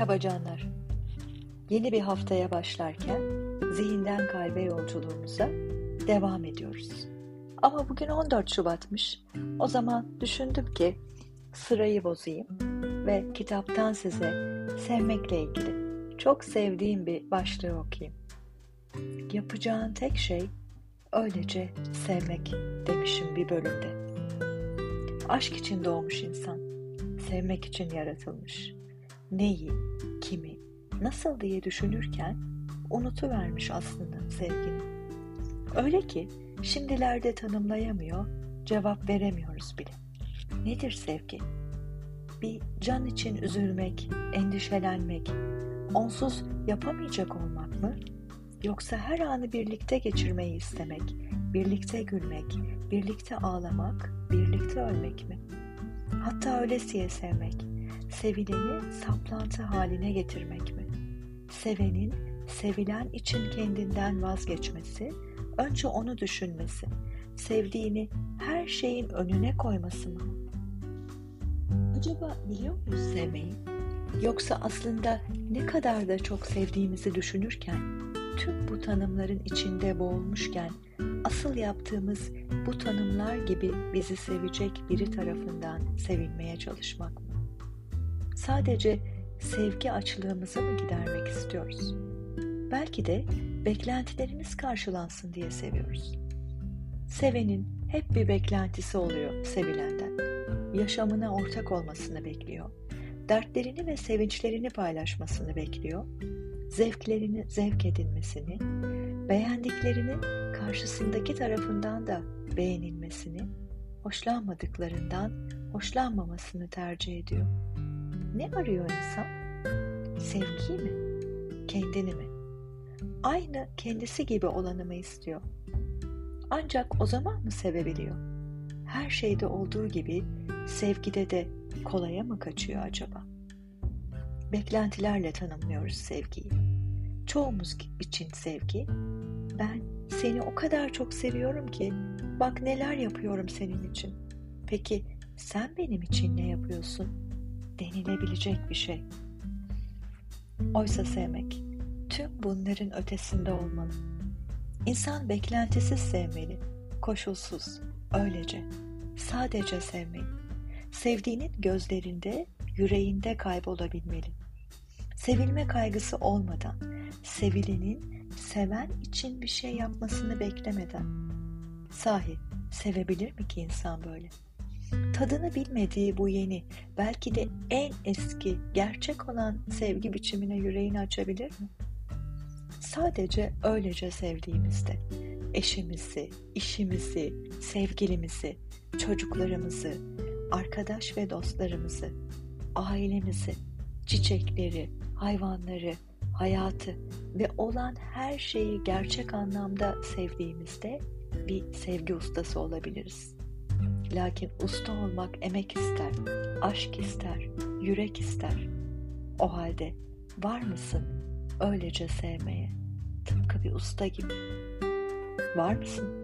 Merhaba canlar. Yeni bir haftaya başlarken zihinden kalbe yolculuğumuza devam ediyoruz. Ama bugün 14 Şubat'mış. O zaman düşündüm ki sırayı bozayım ve kitaptan size sevmekle ilgili çok sevdiğim bir başlığı okuyayım. Yapacağın tek şey öylece sevmek demişim bir bölümde. Aşk için doğmuş insan, sevmek için yaratılmış neyi, kimi, nasıl diye düşünürken unutuvermiş aslında sevgini. Öyle ki şimdilerde tanımlayamıyor, cevap veremiyoruz bile. Nedir sevgi? Bir can için üzülmek, endişelenmek, onsuz yapamayacak olmak mı? Yoksa her anı birlikte geçirmeyi istemek, birlikte gülmek, birlikte ağlamak, birlikte ölmek mi? Hatta öylesiye sevmek, sevileni saplantı haline getirmek mi? Sevenin sevilen için kendinden vazgeçmesi, önce onu düşünmesi, sevdiğini her şeyin önüne koyması mı? Acaba biliyor muyuz sevmeyi? Yoksa aslında ne kadar da çok sevdiğimizi düşünürken, tüm bu tanımların içinde boğulmuşken, asıl yaptığımız bu tanımlar gibi bizi sevecek biri tarafından sevilmeye çalışmak mı? Sadece sevgi açlığımızı mı gidermek istiyoruz? Belki de beklentilerimiz karşılansın diye seviyoruz. Sevenin hep bir beklentisi oluyor sevilenden. Yaşamına ortak olmasını bekliyor. Dertlerini ve sevinçlerini paylaşmasını bekliyor. Zevklerini zevk edinmesini, beğendiklerinin karşısındaki tarafından da beğenilmesini, hoşlanmadıklarından hoşlanmamasını tercih ediyor. Ne arıyor insan? Sevgiyi mi? Kendini mi? Aynı kendisi gibi olanı mı istiyor? Ancak o zaman mı sevebiliyor? Her şeyde olduğu gibi sevgide de kolaya mı kaçıyor acaba? Beklentilerle tanımlıyoruz sevgiyi. Çoğumuz için sevgi, ben seni o kadar çok seviyorum ki bak neler yapıyorum senin için. Peki sen benim için ne yapıyorsun? Denilebilecek bir şey. Oysa sevmek tüm bunların ötesinde olmalı. İnsan beklentisiz sevmeli, koşulsuz, öylece, sadece sevmeli. Sevdiğinin gözlerinde, yüreğinde kaybolabilmeli. Sevilme kaygısı olmadan, sevilenin seven için bir şey yapmasını beklemeden. Sahi sevebilir mi ki insan böyle? Tadını bilmediği bu yeni, belki de en eski, gerçek olan sevgi biçimine yüreğini açabilir mi? Sadece öylece sevdiğimizde eşimizi, işimizi, sevgilimizi, çocuklarımızı, arkadaş ve dostlarımızı, ailemizi, çiçekleri, hayvanları, hayatı ve olan her şeyi gerçek anlamda sevdiğimizde bir sevgi ustası olabiliriz. Lakin usta olmak emek ister, aşk ister, yürek ister. O halde var mısın öylece sevmeye? Tıpkı bir usta gibi. Var mısın?